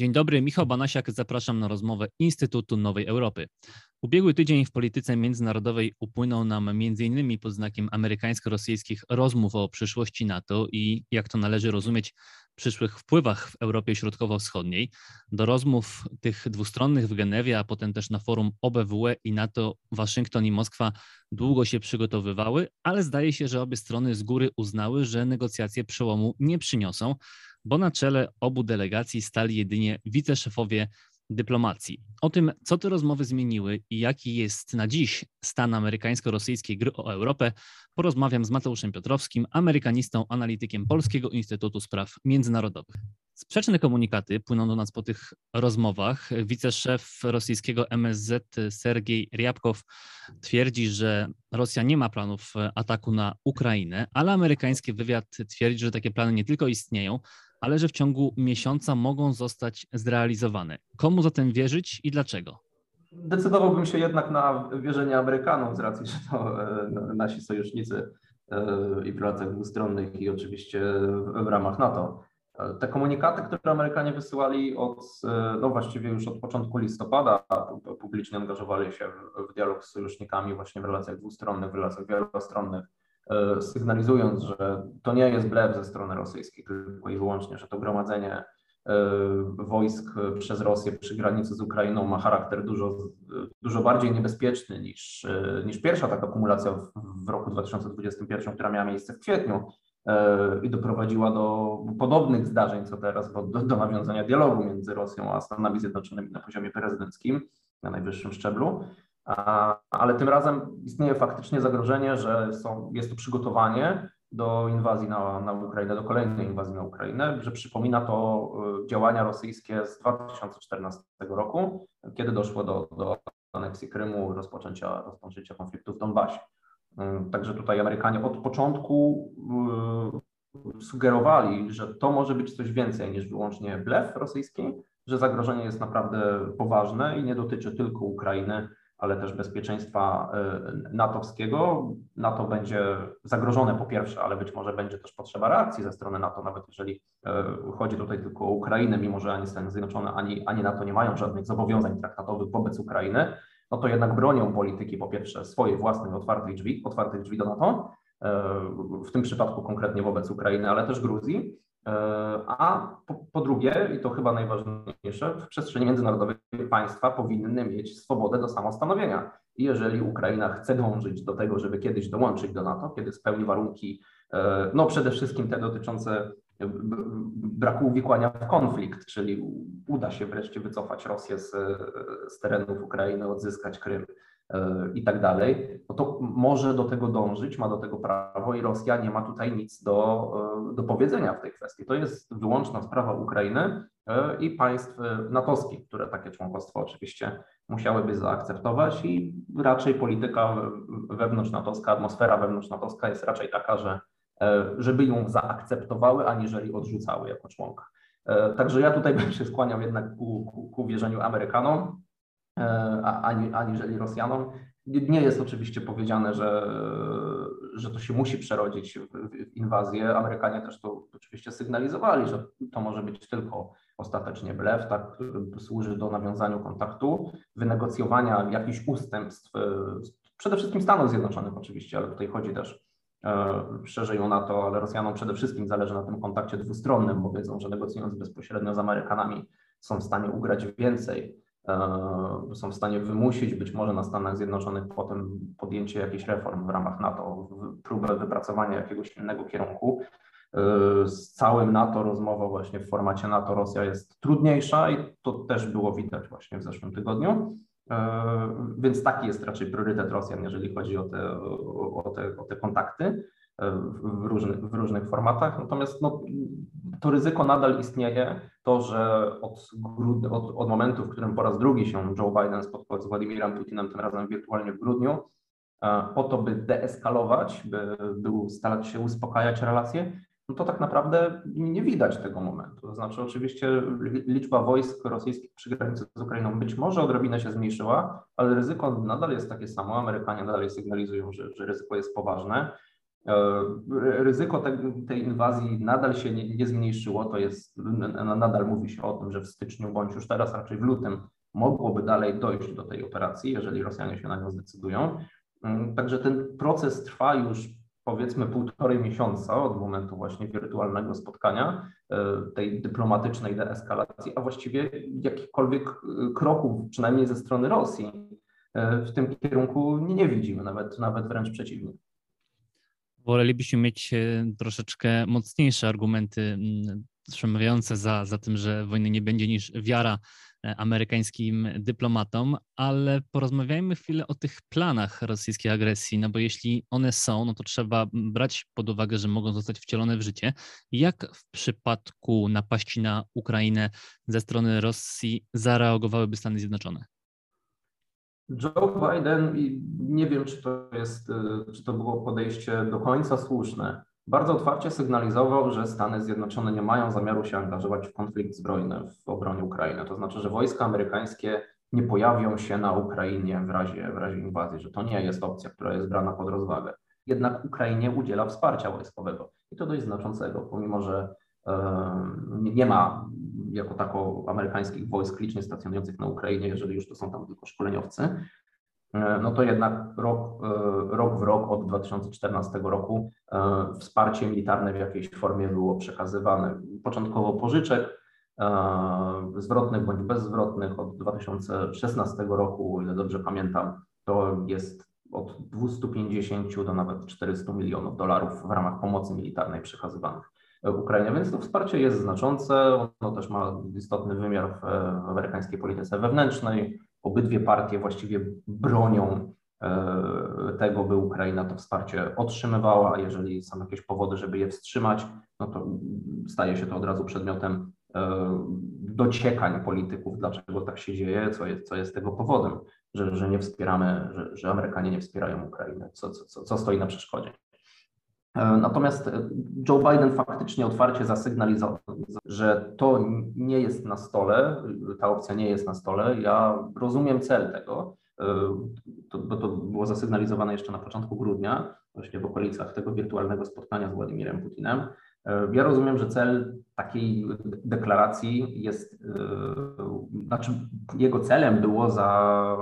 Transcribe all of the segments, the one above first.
Dzień dobry, Michał Banasiak, zapraszam na rozmowę Instytutu Nowej Europy. Ubiegły tydzień w polityce międzynarodowej upłynął nam m.in. pod znakiem amerykańsko-rosyjskich rozmów o przyszłości NATO i, jak to należy rozumieć, przyszłych wpływach w Europie Środkowo-Wschodniej. Do rozmów tych dwustronnych w Genewie, a potem też na forum OBWE i NATO Waszyngton i Moskwa długo się przygotowywały, ale zdaje się, że obie strony z góry uznały, że negocjacje przełomu nie przyniosą bo na czele obu delegacji stali jedynie wiceszefowie dyplomacji. O tym, co te rozmowy zmieniły i jaki jest na dziś stan amerykańsko-rosyjskiej gry o Europę, porozmawiam z Mateuszem Piotrowskim, amerykanistą, analitykiem Polskiego Instytutu Spraw Międzynarodowych. Sprzeczne komunikaty płyną do nas po tych rozmowach. Wiceszef rosyjskiego MSZ Sergiej Ryabkow twierdzi, że Rosja nie ma planów ataku na Ukrainę, ale amerykański wywiad twierdzi, że takie plany nie tylko istnieją, ale że w ciągu miesiąca mogą zostać zrealizowane. Komu zatem wierzyć i dlaczego? Decydowałbym się jednak na wierzenie Amerykanom z racji, że to e, nasi sojusznicy e, i w relacjach dwustronnych i oczywiście w ramach NATO. E, te komunikaty, które Amerykanie wysyłali od, no właściwie już od początku listopada, publicznie angażowali się w, dialog z sojusznikami właśnie w relacjach dwustronnych, w relacjach wielostronnych, sygnalizując, że to nie jest blef ze strony rosyjskiej tylko i wyłącznie, że to gromadzenie e, wojsk przez Rosję przy granicy z Ukrainą ma charakter dużo, dużo bardziej niebezpieczny niż, e, niż pierwsza taka akumulacja w, w roku 2021, która miała miejsce w kwietniu i doprowadziła do podobnych zdarzeń, co teraz, do, do nawiązania dialogu między Rosją a Stanami Zjednoczonymi na poziomie prezydenckim na najwyższym szczeblu ale tym razem istnieje faktycznie zagrożenie, że są, jest to przygotowanie do inwazji na, na Ukrainę, do kolejnej inwazji na Ukrainę, że przypomina to y, działania rosyjskie z 2014 roku, kiedy doszło do, do aneksji Krymu, rozpoczęcia, rozpoczęcia konfliktu w Donbasie. Y, także tutaj Amerykanie od początku y, sugerowali, że to może być coś więcej niż wyłącznie blef rosyjski, że zagrożenie jest naprawdę poważne i nie dotyczy tylko Ukrainy, ale też bezpieczeństwa y, natowskiego. NATO będzie zagrożone po pierwsze, ale być może będzie też potrzeba reakcji ze strony NATO, nawet jeżeli y, chodzi tutaj tylko o Ukrainę, mimo że ani Stany Zjednoczone, ani, ani NATO nie mają żadnych zobowiązań traktatowych wobec Ukrainy, no to jednak bronią polityki po pierwsze swojej własnej otwartych drzwi, otwartych drzwi do NATO, y, w tym przypadku konkretnie wobec Ukrainy, ale też Gruzji, E, a po, po, drugie, i to chyba najważniejsze, w przestrzeni międzynarodowej państwa powinny mieć swobodę do samostanowienia. I jeżeli Ukraina chce dążyć do tego, żeby kiedyś dołączyć do NATO, kiedy spełni warunki, e, no przede wszystkim te dotyczące braku uwikłania w konflikt, czyli uda się wreszcie wycofać Rosję z, z terenów Ukrainy, odzyskać Krym, E, i tak dalej, no to może do tego dążyć, ma do tego prawo i Rosja nie ma tutaj nic do, e, do powiedzenia w tej kwestii. To jest wyłączna sprawa Ukrainy e, i państw natowskich, które takie członkostwo oczywiście musiałyby zaakceptować i raczej polityka wewnątrz-natowska, atmosfera wewnątrz-natowska jest raczej taka, że żeby ją zaakceptowały, aniżeli odrzucały jako członka. Także ja tutaj bym się skłaniał jednak ku, ku, ku wierzeniu Amerykanom, E, ani, aniżeli Rosjanom. Nie jest oczywiście powiedziane, że, że to się musi przerodzić w, inwazję. Amerykanie też to oczywiście sygnalizowali, że to może być tylko ostatecznie blef, tak, który służy do nawiązania kontaktu, wynegocjowania jakichś ustępstw, e, przede wszystkim Stanów Zjednoczonych oczywiście, ale tutaj chodzi też e, szerzej o NATO, ale Rosjanom przede wszystkim zależy na tym kontakcie dwustronnym, bo wiedzą, że negocjując bezpośrednio z Amerykanami są w stanie ugrać więcej E, są w stanie wymusić być może na Stanach Zjednoczonych potem podjęcie jakichś reform w ramach NATO, próbę wypracowania jakiegoś innego kierunku. E, z całym NATO rozmowa właśnie w formacie NATO-Rosja jest trudniejsza i to też było widać właśnie w zeszłym tygodniu. E, więc taki jest raczej priorytet Rosjan, jeżeli chodzi o te, o te, o te kontakty w różnych, w różnych formatach. Natomiast no, to ryzyko nadal istnieje, to, że od, od, od momentu, w którym po raz drugi się Joe Biden spotkał z Władimirem Putinem, tym razem wirtualnie w grudniu, e, po to, by deeskalować, by, by starać się uspokajać relacje, no to tak naprawdę nie widać tego momentu. To znaczy, oczywiście liczba wojsk rosyjskich przy granicy z Ukrainą być może odrobinę się zmniejszyła, ale ryzyko nadal jest takie samo. Amerykanie nadal sygnalizują, że, że ryzyko jest poważne. Ryzyko tej inwazji nadal się nie, nie zmniejszyło. To jest, nadal mówi się o tym, że w styczniu bądź już teraz, raczej w lutym, mogłoby dalej dojść do tej operacji, jeżeli Rosjanie się na nią zdecydują. Mm, także ten proces trwa już powiedzmy półtorej miesiąca od momentu właśnie wirtualnego spotkania, e, tej dyplomatycznej deeskalacji, a właściwie jakichkolwiek e, kroków, przynajmniej ze strony Rosji, e, w tym kierunku nie, nie widzimy, nawet, nawet wręcz przeciwnie. Wolelibyśmy mieć troszeczkę mocniejsze argumenty mm, przemawiające za, za tym, że wojny nie będzie niż wiara E, amerykańskim dyplomatom, ale porozmawiajmy chwilę o tych planach rosyjskiej agresji, no bo jeśli one są, no to trzeba brać pod uwagę, że mogą zostać wcielone w życie. Jak w przypadku napaści na Ukrainę ze strony Rosji zareagowałyby Stany Zjednoczone? Joe Biden, i nie wiem, czy to jest, e, czy to było podejście do końca słuszne, bardzo otwarcie sygnalizował, że Stany Zjednoczone nie mają zamiaru się angażować w konflikt zbrojny w obronie Ukrainy. To znaczy, że wojska amerykańskie nie pojawią się na Ukrainie w razie, w razie inwazji, że to nie jest opcja, która jest brana pod rozwagę. Jednak Ukrainie udziela wsparcia wojskowego i to dość znaczącego, pomimo że nie ma jako tako amerykańskich wojsk licznie stacjonujących na Ukrainie, jeżeli już to są tam tylko szkoleniowcy, E, no to jednak rok, e, rok w rok od 2014 roku e, wsparcie militarne w jakiejś formie było przekazywane. Początkowo pożyczek, zwrotnych bądź bezzwrotnych od 2016 roku, o ile dobrze pamiętam, to jest od 250 do nawet 400 milionów dolarów w ramach pomocy militarnej przekazywanych Ukrainie, więc to wsparcie jest znaczące, ono też ma istotny wymiar w amerykańskiej polityce wewnętrznej, obydwie partie właściwie bronią e, tego, by Ukraina to wsparcie otrzymywała. Jeżeli są jakieś powody, żeby je wstrzymać, no to staje się to od razu przedmiotem e, dociekań polityków, dlaczego tak się dzieje, co jest, co jest tego powodem, że, że nie wspieramy, że, że Amerykanie nie wspierają Ukrainy, co, co, co stoi na przeszkodzie. E, natomiast Joe Biden faktycznie otwarcie zasygnalizował, że to nie jest na stole, ta opcja nie jest na stole. Ja rozumiem cel tego, e, bo to było zasygnalizowane jeszcze na początku grudnia, właśnie w okolicach tego wirtualnego spotkania z Władimirem Putinem. E, ja rozumiem, że cel takiej deklaracji jest, znaczy jego celem było za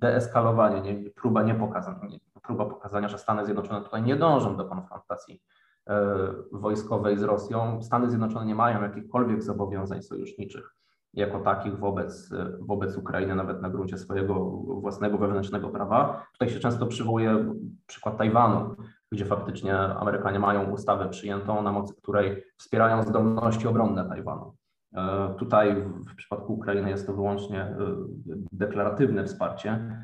deeskalowanie, nie, próba niepokazania, próba pokazania, że Stany Zjednoczone tutaj nie dążą do konfrontacji e, wojskowej z Rosją. Stany Zjednoczone nie mają jakichkolwiek zobowiązań sojuszniczych jako takich wobec, wobec Ukrainy, nawet na gruncie swojego własnego wewnętrznego prawa. Tutaj się często przywołuje przykład Tajwanu, gdzie faktycznie Amerykanie mają ustawę przyjętą, na mocy której wspierają zdolności obronne Tajwanu. E, tutaj w przypadku Ukrainy jest to wyłącznie e, deklaratywne wsparcie,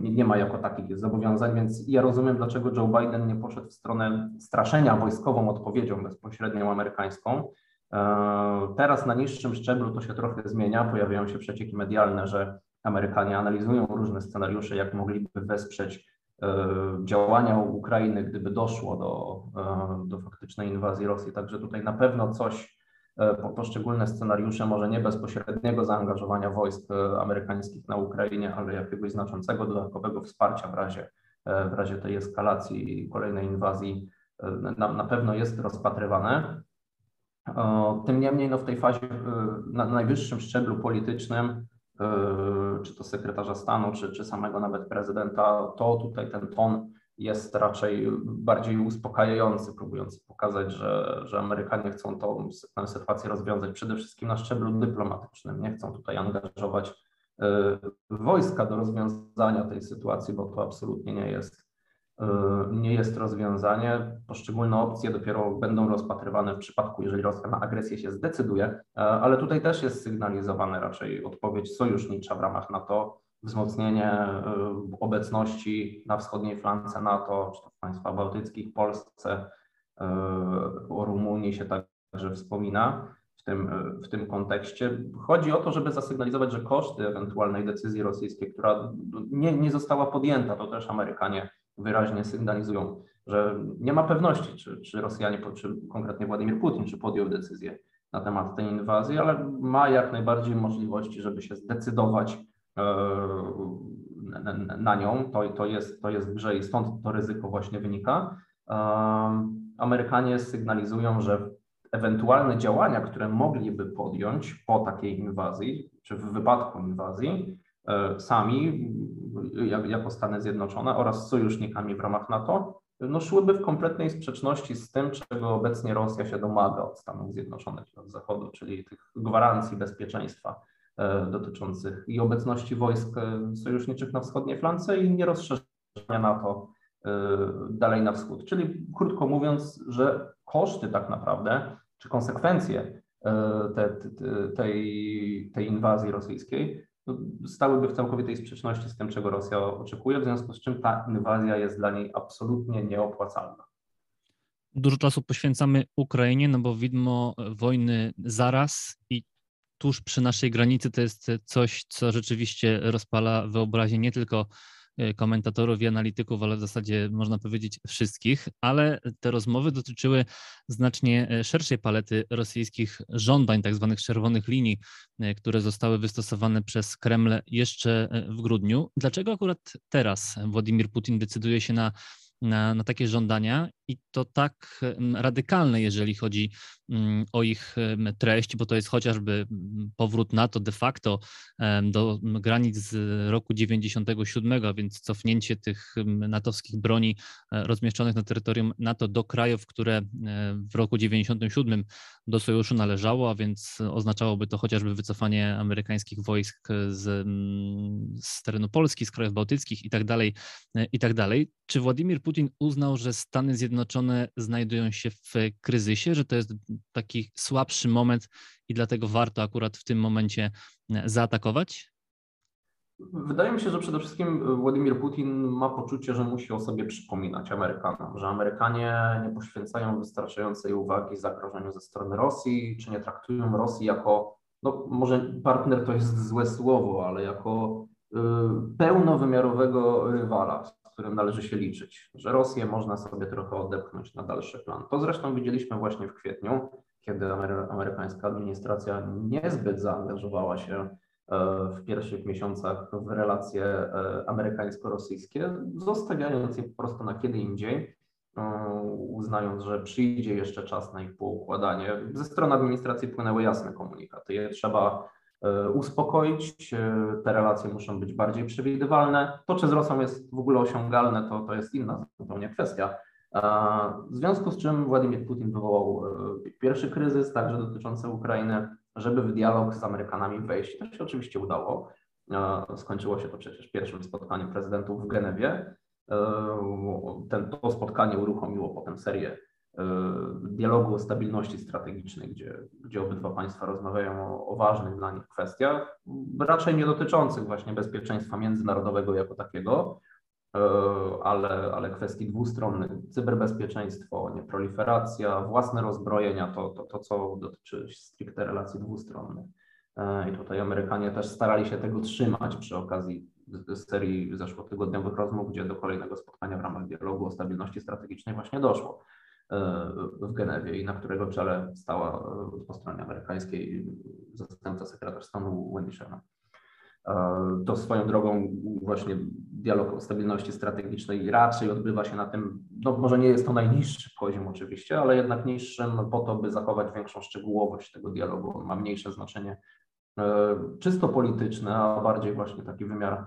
nie ma jako takich zobowiązań, więc ja rozumiem, dlaczego Joe Biden nie poszedł w stronę straszenia wojskową odpowiedzią bezpośrednią amerykańską. E, teraz na niższym szczeblu to się trochę zmienia, pojawiają się przecieki medialne, że Amerykanie analizują różne scenariusze, jak mogliby wesprzeć e, działania Ukrainy, gdyby doszło do, do faktycznej inwazji Rosji. Także tutaj na pewno coś E, poszczególne scenariusze, może nie bezpośredniego zaangażowania wojsk e, amerykańskich na Ukrainie, ale jakiegoś znaczącego dodatkowego wsparcia w razie, e, w razie tej eskalacji i kolejnej inwazji na, na pewno jest rozpatrywane. Tym niemniej no w tej fazie na najwyższym szczeblu politycznym, czy to sekretarza stanu, czy, czy samego nawet prezydenta, to tutaj ten ton jest raczej bardziej uspokajający, próbujący pokazać, że, że Amerykanie chcą tą, tę sytuację rozwiązać przede wszystkim na szczeblu dyplomatycznym. Nie chcą tutaj angażować y, wojska do rozwiązania tej sytuacji, bo to absolutnie nie jest, y, nie jest rozwiązanie. Poszczególne opcje dopiero będą rozpatrywane w przypadku, jeżeli Rosja na agresję się zdecyduje, ale tutaj też jest sygnalizowana raczej odpowiedź sojusznicza w ramach NATO wzmocnienie y, obecności na wschodniej flance NATO, czy to w państwach bałtyckich, Polsce, y, o Rumunii się także wspomina w tym, y, w tym kontekście. Chodzi o to, żeby zasygnalizować, że koszty ewentualnej decyzji rosyjskiej, która nie, nie została podjęta, to też Amerykanie wyraźnie sygnalizują, że nie ma pewności, czy, czy Rosjanie, czy konkretnie Władimir Putin, czy podjął decyzję na temat tej inwazji, ale ma jak najbardziej możliwości, żeby się zdecydować E, na nią, to, to, jest, to jest w grze i stąd to ryzyko właśnie wynika. Amerykanie sygnalizują, że ewentualne działania, które mogliby podjąć po takiej inwazji, czy w wypadku inwazji, e, sami jako Stany Zjednoczone oraz sojusznikami w ramach NATO, no szłyby w kompletnej sprzeczności z tym, czego obecnie Rosja się domaga od Stanów Zjednoczonych od Zachodu, czyli tych gwarancji bezpieczeństwa e, dotyczących i obecności wojsk e, sojuszniczych na wschodniej flance i nierozszerzenia NATO dalej na wschód. Czyli krótko mówiąc, że koszty tak naprawdę czy konsekwencje e, te, te, tej, tej inwazji rosyjskiej no, stałyby w całkowitej sprzeczności z tym, czego Rosja oczekuje, w związku z czym ta inwazja jest dla niej absolutnie nieopłacalna. Dużo czasu poświęcamy Ukrainie, no bo widmo wojny zaraz i tuż przy naszej granicy to jest coś, co rzeczywiście rozpala wyobraźnię nie tylko E, komentatorów i analityków, ale w zasadzie można powiedzieć wszystkich, ale te rozmowy dotyczyły znacznie e, szerszej palety rosyjskich żądań, tak zwanych czerwonych linii, e, które zostały wystosowane przez Kreml jeszcze w grudniu. Dlaczego akurat teraz Władimir Putin decyduje się na na, na, takie żądania i to tak radykalne, jeżeli chodzi Mm, o ich treść, bo to jest chociażby powrót NATO de facto do granic z roku 97, więc cofnięcie tych natowskich broni e, rozmieszczonych na terytorium NATO do krajów, które e, w roku 97 do sojuszu należało, a więc oznaczałoby to chociażby wycofanie amerykańskich wojsk z, z terenu Polski, z krajów bałtyckich i tak dalej, e, i tak dalej. Czy Władimir Putin uznał, że Stany Zjednoczone znajdują się w kryzysie, że to jest taki słabszy moment i dlatego warto akurat w tym momencie e, zaatakować? Wydaje mi się, że przede wszystkim Władimir Putin ma poczucie, że musi o sobie przypominać Amerykanom, że Amerykanie nie poświęcają wystarczającej uwagi zagrożeniu ze strony Rosji, czy nie traktują Rosji jako, no może partner to jest złe słowo, ale jako y, pełnowymiarowego rywala, którym należy się liczyć, że Rosję można sobie trochę odepchnąć na dalszy plan. To zresztą widzieliśmy właśnie w kwietniu, kiedy amerykańska administracja niezbyt zaangażowała się e, w pierwszych miesiącach w relacje e, amerykańsko-rosyjskie, zostawiając je po prostu na kiedy indziej, e, uznając, że przyjdzie jeszcze czas na ich poukładanie. Ze strony administracji płynęły jasne komunikaty. Je trzeba uspokoić. E, te relacje muszą być bardziej przewidywalne. To, czy z Rosją jest w ogóle osiągalne, to, to jest inna zupełnie kwestia. E, w związku z czym Władimir Putin wywołał pierwszy kryzys, także dotyczący Ukrainy, żeby w dialog z Amerykanami wejść. To się oczywiście udało. Skończyło się to przecież pierwszym spotkaniem prezydentów w Genewie. Ten, to spotkanie uruchomiło potem serię E, dialogu o stabilności strategicznej, gdzie, gdzie obydwa państwa rozmawiają o, o, ważnych dla nich kwestiach, raczej nie dotyczących właśnie bezpieczeństwa międzynarodowego jako takiego, e, ale, ale kwestii dwustronnych, cyberbezpieczeństwo, nieproliferacja, własne rozbrojenia, to, to, to co dotyczy stricte relacji dwustronnych. E, I tutaj Amerykanie też starali się tego trzymać przy okazji serii zeszłotygodniowych rozmów, gdzie do kolejnego spotkania w ramach dialogu o stabilności strategicznej właśnie doszło. E, w Genewie i na którego czele stała e, po stronie amerykańskiej zastępca sekretarz stanu Wendy Sherman. E, to swoją drogą właśnie dialog o stabilności strategicznej raczej odbywa się na tym, no może nie jest to najniższy poziom oczywiście, ale jednak niższym po to, by zachować większą szczegółowość tego dialogu. Ma mniejsze znaczenie czysto polityczne, a bardziej właśnie taki wymiar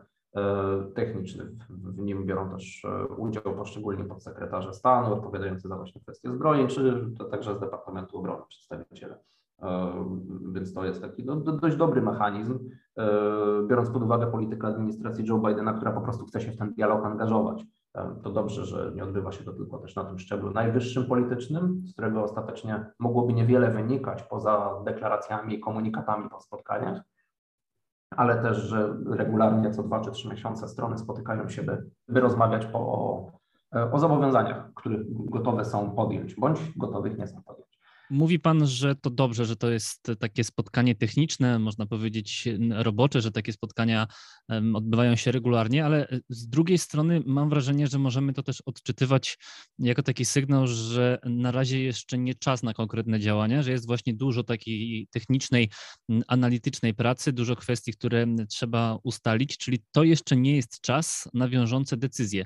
techniczny. W nim biorą też e, udział poszczególni podsekretarze stanu odpowiadający za właśnie kwestie zbrojeń, czy także z Departamentu Obrony przedstawiciele. E, więc to jest taki no, dość dobry mechanizm, biorąc pod uwagę politykę administracji Joe Bidena, która po prostu chce się w ten dialog angażować. To dobrze, że nie odbywa się to tylko też na tym szczeblu najwyższym politycznym, z którego ostatecznie mogłoby niewiele wynikać poza deklaracjami i komunikatami po spotkaniach, ale też, że regularnie co dwa czy trzy miesiące strony spotykają się, by, by rozmawiać o, o zobowiązaniach, które gotowe są podjąć, bądź gotowych nie są podjąć. Mówi Pan, że to dobrze, że to jest takie spotkanie techniczne, można powiedzieć robocze, że takie spotkania odbywają się regularnie, ale z drugiej strony mam wrażenie, że możemy to też odczytywać jako taki sygnał, że na razie jeszcze nie czas na konkretne działania, że jest właśnie dużo takiej technicznej, analitycznej pracy, dużo kwestii, które trzeba ustalić, czyli to jeszcze nie jest czas na wiążące decyzje.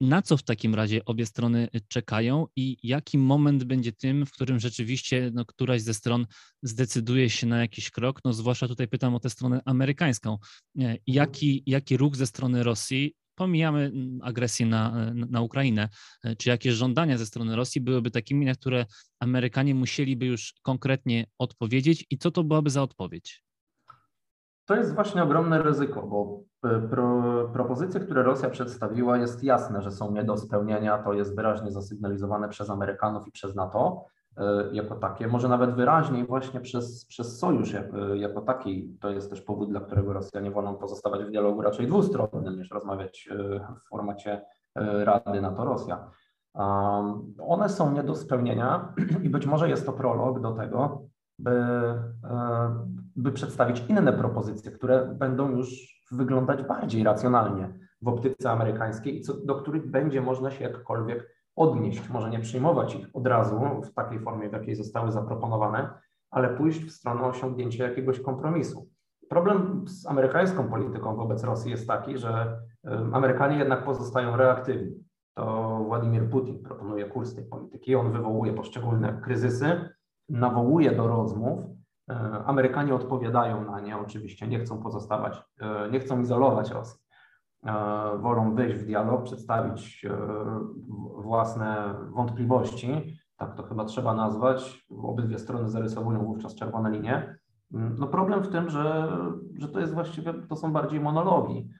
Na co w takim razie obie strony czekają i jaki moment będzie tym, w którym rzeczywiście no, któraś ze stron zdecyduje się na jakiś krok? No, zwłaszcza tutaj pytam o tę stronę amerykańską. Jaki, jaki ruch ze strony Rosji pomijamy agresję na, na Ukrainę. Czy jakieś żądania ze strony Rosji byłyby takimi, na które Amerykanie musieliby już konkretnie odpowiedzieć i co to byłaby za odpowiedź? To jest właśnie ogromne ryzyko, bo e, pro, propozycje, które Rosja przedstawiła, jest jasne, że są nie do spełnienia. To jest wyraźnie zasygnalizowane przez Amerykanów i przez NATO e, jako takie, może nawet wyraźniej właśnie przez, przez sojusz jako, jako taki. To jest też powód, dla którego Rosjanie wolą pozostawać w dialogu raczej dwustronnym niż rozmawiać e, w formacie Rady NATO-Rosja. One są nie do spełnienia i być może jest to prolog do tego, by, e, by przedstawić inne propozycje, które będą już wyglądać bardziej racjonalnie w optyce amerykańskiej i co, do których będzie można się jakkolwiek odnieść. Może nie przyjmować ich od razu w takiej formie, w jakiej zostały zaproponowane, ale pójść w stronę osiągnięcia jakiegoś kompromisu. Problem z amerykańską polityką wobec Rosji jest taki, że Amerykanie jednak pozostają reaktywni. To Władimir Putin proponuje kurs tej polityki. On wywołuje poszczególne kryzysy, nawołuje do rozmów. E, Amerykanie odpowiadają na nie, oczywiście nie chcą pozostawać, e, nie chcą izolować Rosji. E, wolą wyjść w dialog, przedstawić własne wątpliwości, tak to chyba trzeba nazwać. Obydwie strony zarysowują wówczas czerwone linie. Mm, no problem w tym, że, że to jest właściwie, to są bardziej monologi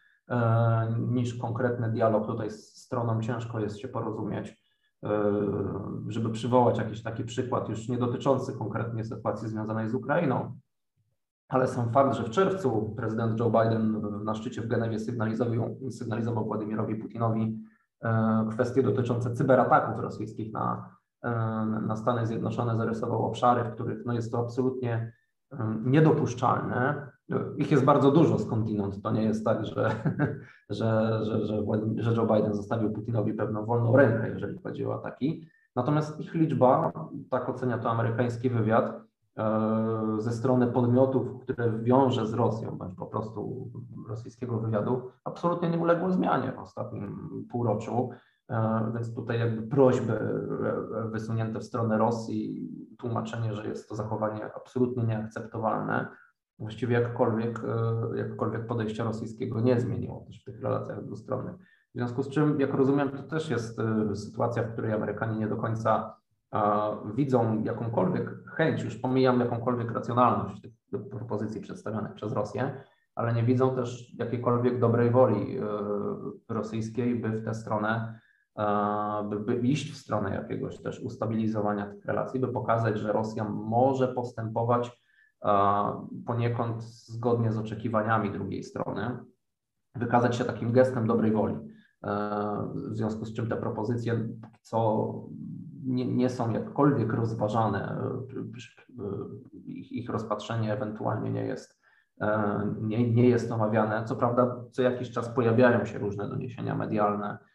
niż konkretny dialog. Tutaj z stroną ciężko jest się porozumieć. E, żeby przywołać jakiś taki przykład, już nie dotyczący konkretnie sytuacji związanej z Ukrainą, ale sam fakt, że w czerwcu prezydent Joe Biden na szczycie w Genewie sygnalizował, sygnalizował Władimirowi Putinowi e, kwestie dotyczące cyberataków rosyjskich na, e, na Stany Zjednoczone, zarysował obszary, w których no jest to absolutnie niedopuszczalne. Ich jest bardzo dużo skądinąd. To nie jest tak, że, że, że, że, że Joe Biden zostawił Putinowi pewną wolną rękę, jeżeli chodzi o ataki. Natomiast ich liczba, tak ocenia to amerykański wywiad, e, ze strony podmiotów, które wiąże z Rosją, bądź po prostu rosyjskiego wywiadu, absolutnie nie uległo zmianie w ostatnim półroczu. E, więc tutaj jakby prośby e, wysunięte w stronę Rosji, tłumaczenie, że jest to zachowanie absolutnie nieakceptowalne, właściwie jakkolwiek, e, jakkolwiek podejście rosyjskiego nie zmieniło też w tych relacjach dwustronnych. W związku z czym, jak rozumiem, to też jest sytuacja, w której Amerykanie nie do końca widzą jakąkolwiek chęć, już pomijam jakąkolwiek racjonalność tych propozycji przedstawionych przez Rosję, ale nie widzą też jakiejkolwiek dobrej woli rosyjskiej, by w tę stronę by, by iść w stronę jakiegoś też ustabilizowania tych relacji, by pokazać, że Rosja może postępować poniekąd zgodnie z oczekiwaniami drugiej strony, wykazać się takim gestem dobrej woli. W związku z czym te propozycje, co nie, nie są jakkolwiek rozważane, ich, ich rozpatrzenie ewentualnie nie jest, nie, nie jest omawiane. Co prawda, co jakiś czas pojawiają się różne doniesienia medialne, E,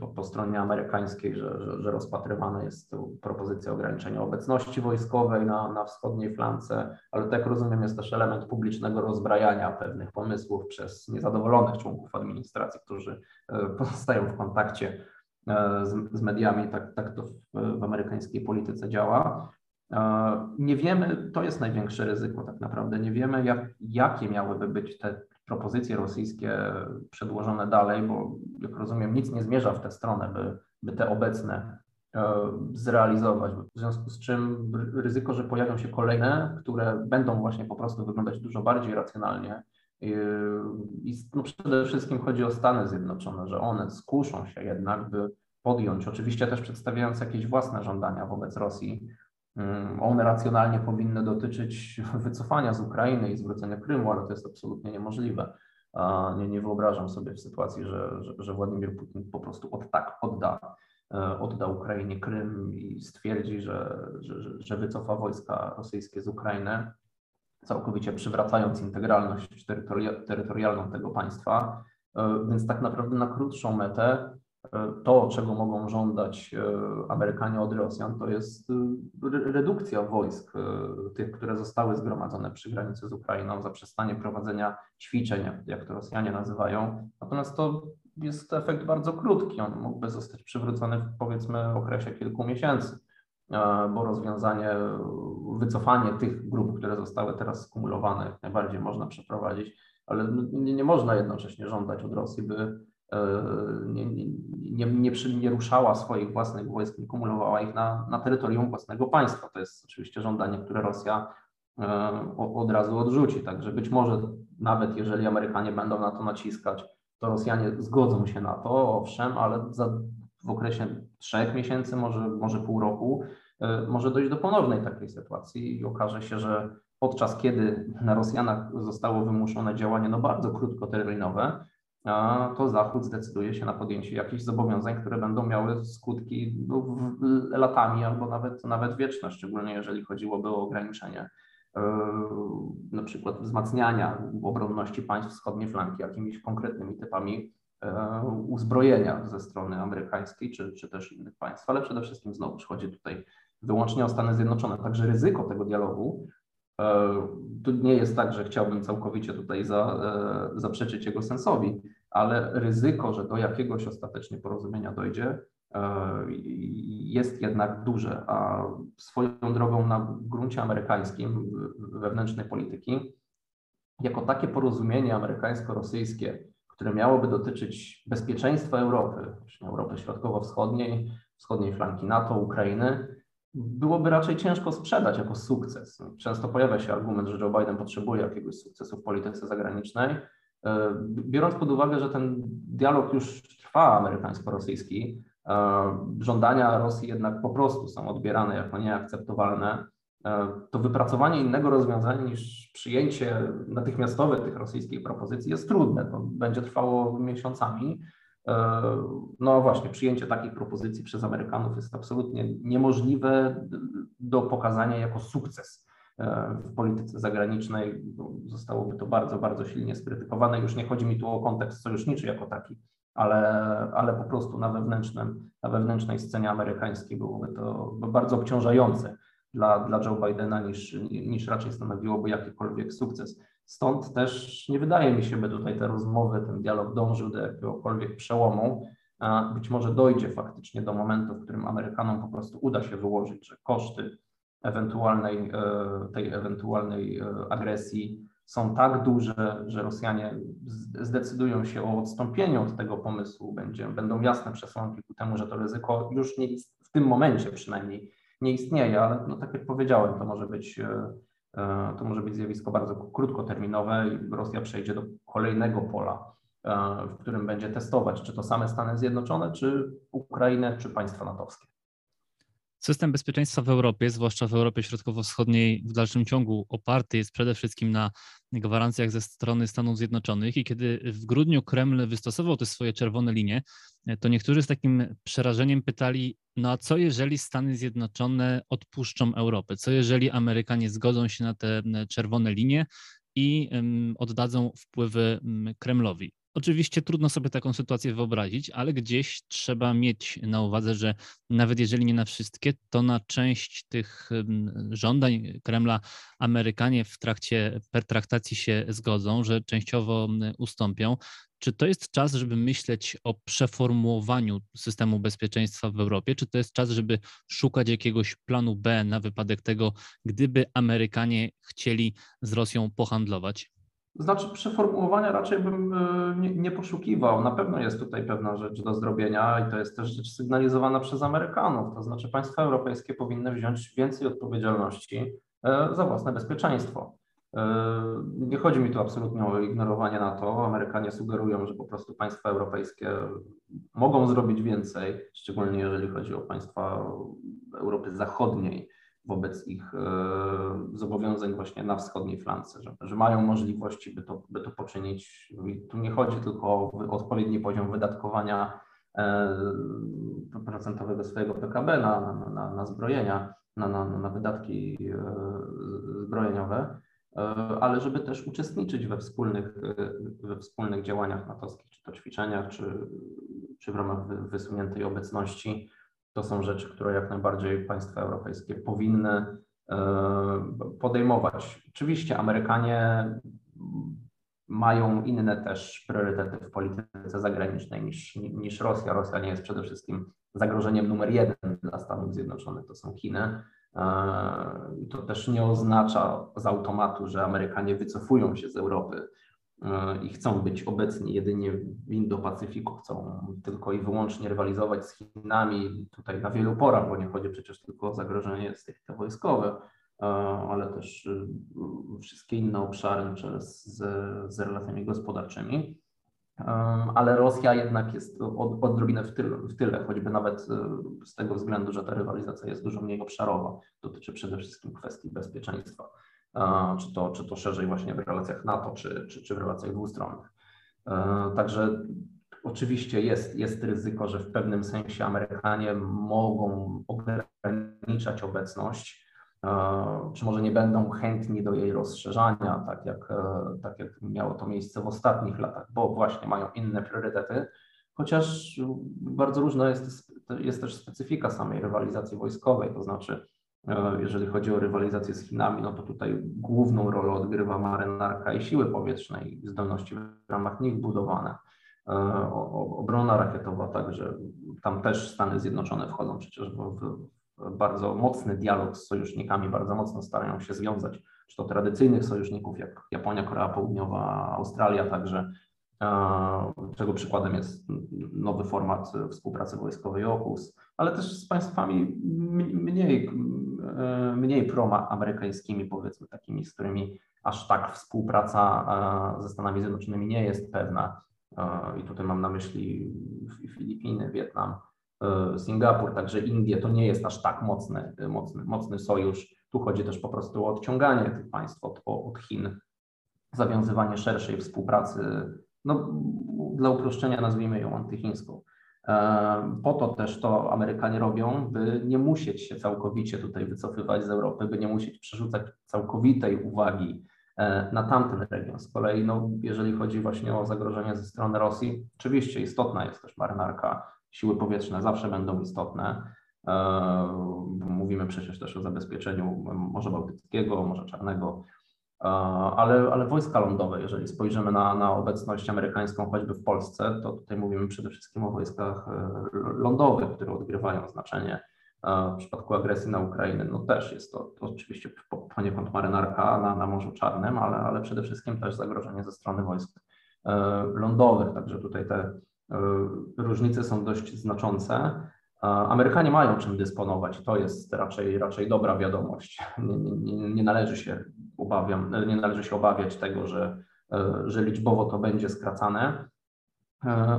po, po stronie amerykańskiej, że, że, że rozpatrywana jest propozycja ograniczenia obecności wojskowej na, na wschodniej flance, ale tak rozumiem jest też element publicznego rozbrajania pewnych pomysłów przez niezadowolonych członków administracji, którzy e, pozostają w kontakcie e, z, z mediami, tak, tak to w, w amerykańskiej polityce działa. Nie wiemy, to jest największe ryzyko tak naprawdę, nie wiemy jak, jakie miałyby być te propozycje rosyjskie przedłożone dalej, bo jak rozumiem, nic nie zmierza w tę stronę, by, by te obecne e, zrealizować. W związku z czym ryzyko, że pojawią się kolejne, które będą właśnie po prostu wyglądać dużo bardziej racjonalnie. I no przede wszystkim chodzi o Stany Zjednoczone, że one skuszą się jednak, by podjąć, oczywiście też przedstawiając jakieś własne żądania wobec Rosji, one racjonalnie powinny dotyczyć wycofania z Ukrainy i zwrócenia Krymu, ale to jest absolutnie niemożliwe. Nie, nie wyobrażam sobie w sytuacji, że, że, że Władimir Putin po prostu od tak odda, e, odda Ukrainie Krym i stwierdzi, że, że, że wycofa wojska rosyjskie z Ukrainy, całkowicie przywracając integralność terytorialną tego państwa. E, więc tak naprawdę na krótszą metę to, czego mogą żądać e, Amerykanie od Rosjan, to jest e, redukcja wojsk, e, tych, które zostały zgromadzone przy granicy z Ukrainą, zaprzestanie prowadzenia ćwiczeń, jak to Rosjanie nazywają. Natomiast to jest efekt bardzo krótki. On mógłby zostać przywrócony w powiedzmy okresie kilku miesięcy, bo rozwiązanie, wycofanie tych grup, które zostały teraz skumulowane, jak najbardziej można przeprowadzić, ale nie, nie można jednocześnie żądać od Rosji, by nie, nie, nie, nie, nie ruszała swoich własnych wojsk, nie kumulowała ich na, na terytorium własnego państwa. To jest oczywiście żądanie, które Rosja od razu odrzuci. Także być może nawet jeżeli Amerykanie będą na to naciskać, to Rosjanie zgodzą się na to, owszem, ale za, w okresie trzech miesięcy, może, może pół roku, może dojść do ponownej takiej sytuacji i okaże się, że podczas kiedy na Rosjanach zostało wymuszone działanie no bardzo krótkoterminowe, to Zachód zdecyduje się na podjęcie jakichś zobowiązań, które będą miały skutki no, latami albo nawet, nawet wieczne, szczególnie jeżeli chodziłoby o ograniczenie e, na przykład wzmacniania obronności państw wschodniej flanki jakimiś konkretnymi typami e, uzbrojenia ze strony amerykańskiej czy, czy też innych państw, ale przede wszystkim znowu chodzi tutaj wyłącznie o Stany Zjednoczone. Także ryzyko tego dialogu e, to nie jest tak, że chciałbym całkowicie tutaj za, zaprzeczyć jego sensowi, ale ryzyko, że do jakiegoś ostatecznie porozumienia dojdzie, e, jest jednak duże, a swoją drogą na gruncie amerykańskim wewnętrznej polityki, jako takie porozumienie amerykańsko-rosyjskie, które miałoby dotyczyć bezpieczeństwa Europy, Europy Środkowo-Wschodniej, wschodniej flanki NATO, Ukrainy, byłoby raczej ciężko sprzedać jako sukces. Często pojawia się argument, że Joe Biden potrzebuje jakiegoś sukcesu w polityce zagranicznej, E, biorąc pod uwagę, że ten dialog już trwa amerykańsko-rosyjski, e, żądania Rosji jednak po prostu są odbierane jako nieakceptowalne, e, to wypracowanie innego rozwiązania niż przyjęcie natychmiastowe tych rosyjskich propozycji jest trudne. To będzie trwało miesiącami. No właśnie, przyjęcie takich propozycji przez Amerykanów jest absolutnie niemożliwe do pokazania jako sukces w polityce zagranicznej zostałoby to bardzo, bardzo silnie skrytykowane. Już nie chodzi mi tu o kontekst sojuszniczy jako taki, ale, ale po prostu na, wewnętrznym, na wewnętrznej scenie amerykańskiej byłoby to bardzo obciążające dla, dla Joe Bidena niż, niż raczej stanowiłoby jakikolwiek sukces. Stąd też nie wydaje mi się, by tutaj te rozmowy, ten dialog dążył do jakiegokolwiek przełomu. Być może dojdzie faktycznie do momentu, w którym Amerykanom po prostu uda się wyłożyć, że koszty ewentualnej, e, tej ewentualnej e, agresji są tak duże, że Rosjanie zdecydują się o odstąpieniu od tego pomysłu, będzie, będą jasne przesłanki ku temu, że to ryzyko już nie w tym momencie przynajmniej nie istnieje, ale no, tak jak powiedziałem, to może być e, to może być zjawisko bardzo krótkoterminowe i Rosja przejdzie do kolejnego pola, w którym będzie testować, czy to same Stany Zjednoczone, czy Ukrainę, czy państwa natowskie. System bezpieczeństwa w Europie, zwłaszcza w Europie Środkowo-Wschodniej, w dalszym ciągu oparty jest przede wszystkim na gwarancjach ze strony Stanów Zjednoczonych. I kiedy w grudniu Kreml wystosował te swoje czerwone linie, to niektórzy z takim przerażeniem pytali: No a co jeżeli Stany Zjednoczone odpuszczą Europę? Co jeżeli Amerykanie zgodzą się na te czerwone linie i oddadzą wpływy Kremlowi? Oczywiście trudno sobie taką sytuację wyobrazić, ale gdzieś trzeba mieć na uwadze, że nawet jeżeli nie na wszystkie, to na część tych żądań Kremla Amerykanie w trakcie pertraktacji się zgodzą, że częściowo ustąpią. Czy to jest czas, żeby myśleć o przeformułowaniu systemu bezpieczeństwa w Europie? Czy to jest czas, żeby szukać jakiegoś planu B na wypadek tego, gdyby Amerykanie chcieli z Rosją pohandlować? Znaczy, przeformułowania raczej bym e, nie, nie, poszukiwał. Na pewno jest tutaj pewna rzecz do zrobienia i to jest też rzecz sygnalizowana przez Amerykanów. To znaczy, państwa europejskie powinny wziąć więcej odpowiedzialności e, za własne bezpieczeństwo. E, nie chodzi mi tu absolutnie o ignorowanie NATO. Amerykanie sugerują, że po prostu państwa europejskie mogą zrobić więcej, szczególnie jeżeli chodzi o państwa Europy Zachodniej wobec ich e, zobowiązań właśnie na wschodniej flance, że, że mają możliwości, by to, by to poczynić. Tu nie chodzi tylko o odpowiedni poziom wydatkowania e, procentowego swojego PKB na, na, na, na zbrojenia, na, na, na wydatki e, zbrojeniowe, ale żeby też uczestniczyć we wspólnych, we wspólnych działaniach natowskich, czy to ćwiczeniach, czy, czy w ramach wysuniętej obecności to są rzeczy, które jak najbardziej państwa europejskie powinny e, podejmować. Oczywiście Amerykanie mają inne też priorytety w polityce zagranicznej niż, niż Rosja. Rosja nie jest przede wszystkim zagrożeniem numer jeden dla Stanów Zjednoczonych, to są Chiny. I to też nie oznacza z automatu, że Amerykanie wycofują się z Europy i chcą być obecni jedynie w Indo-Pacyfiku, chcą tylko i wyłącznie rywalizować z Chinami tutaj na wielu porach, bo nie chodzi przecież tylko o zagrożenie stricte wojskowe, ale też y, wszystkie inne obszary z, z relacjami gospodarczymi. Ale Rosja jednak jest od, odrobinę w tyle, w tyle, choćby nawet z tego względu, że ta rywalizacja jest dużo mniej obszarowa. Dotyczy przede wszystkim kwestii bezpieczeństwa czy to, czy to szerzej właśnie w relacjach NATO, czy, czy, czy w relacjach dwustronnych. Także oczywiście jest, jest ryzyko, że w pewnym sensie Amerykanie mogą ograniczać obecność, czy może nie będą chętni do jej rozszerzania, tak jak, tak jak miało to miejsce w ostatnich latach, bo właśnie mają inne priorytety, chociaż bardzo różna jest, jest też specyfika samej rywalizacji wojskowej, to znaczy E, jeżeli chodzi o rywalizację z Chinami, no to tutaj główną rolę odgrywa marynarka i siły powietrzne i zdolności w ramach nich budowane. E, obrona rakietowa, także tam też Stany Zjednoczone wchodzą przecież w, bardzo mocny dialog z sojusznikami, bardzo mocno starają się związać, czy to tradycyjnych sojuszników jak Japonia, Korea Południowa, Australia, także czego przykładem jest nowy format współpracy wojskowej OKUS, ale też z państwami mniej, mniej proamerykańskimi, powiedzmy takimi, z którymi aż tak współpraca ze Stanami Zjednoczonymi nie jest pewna. I tutaj mam na myśli Filipiny, Wietnam, Singapur, także Indie to nie jest aż tak mocny, mocny, mocny sojusz. Tu chodzi też po prostu o odciąganie tych państw od, od Chin, zawiązywanie szerszej współpracy no, dla uproszczenia nazwijmy ją antychińską. Po to też to Amerykanie robią, by nie musieć się całkowicie tutaj wycofywać z Europy, by nie musieć przerzucać całkowitej uwagi e, na tamten region. Z kolei, no, jeżeli chodzi właśnie o zagrożenie ze strony Rosji, oczywiście istotna jest też marynarka, siły powietrzne zawsze będą istotne. E, mówimy przecież też o zabezpieczeniu Morza Bałtyckiego, Morza Czarnego, ale, ale wojska lądowe, jeżeli spojrzymy na, na obecność amerykańską choćby w Polsce, to tutaj mówimy przede wszystkim o wojskach e, lądowych, które odgrywają znaczenie w przypadku agresji na Ukrainę. No też jest to, to oczywiście poniekąd marynarka na, na Morzu Czarnym, ale, ale przede wszystkim też zagrożenie ze strony wojsk e, lądowych, także tutaj te e, różnice są dość znaczące. Amerykanie mają czym dysponować, to jest raczej, raczej dobra wiadomość. Nie, nie, nie, należy się obawiam, nie należy się obawiać tego, że, że liczbowo to będzie skracane.